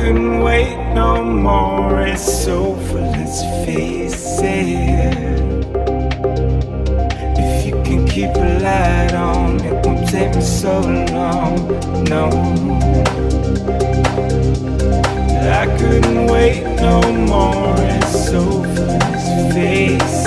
couldn't wait no more. It's over. let's face it. If you can keep a light on, it won't take me so long. No, I couldn't wait no more. It's over. let's face it.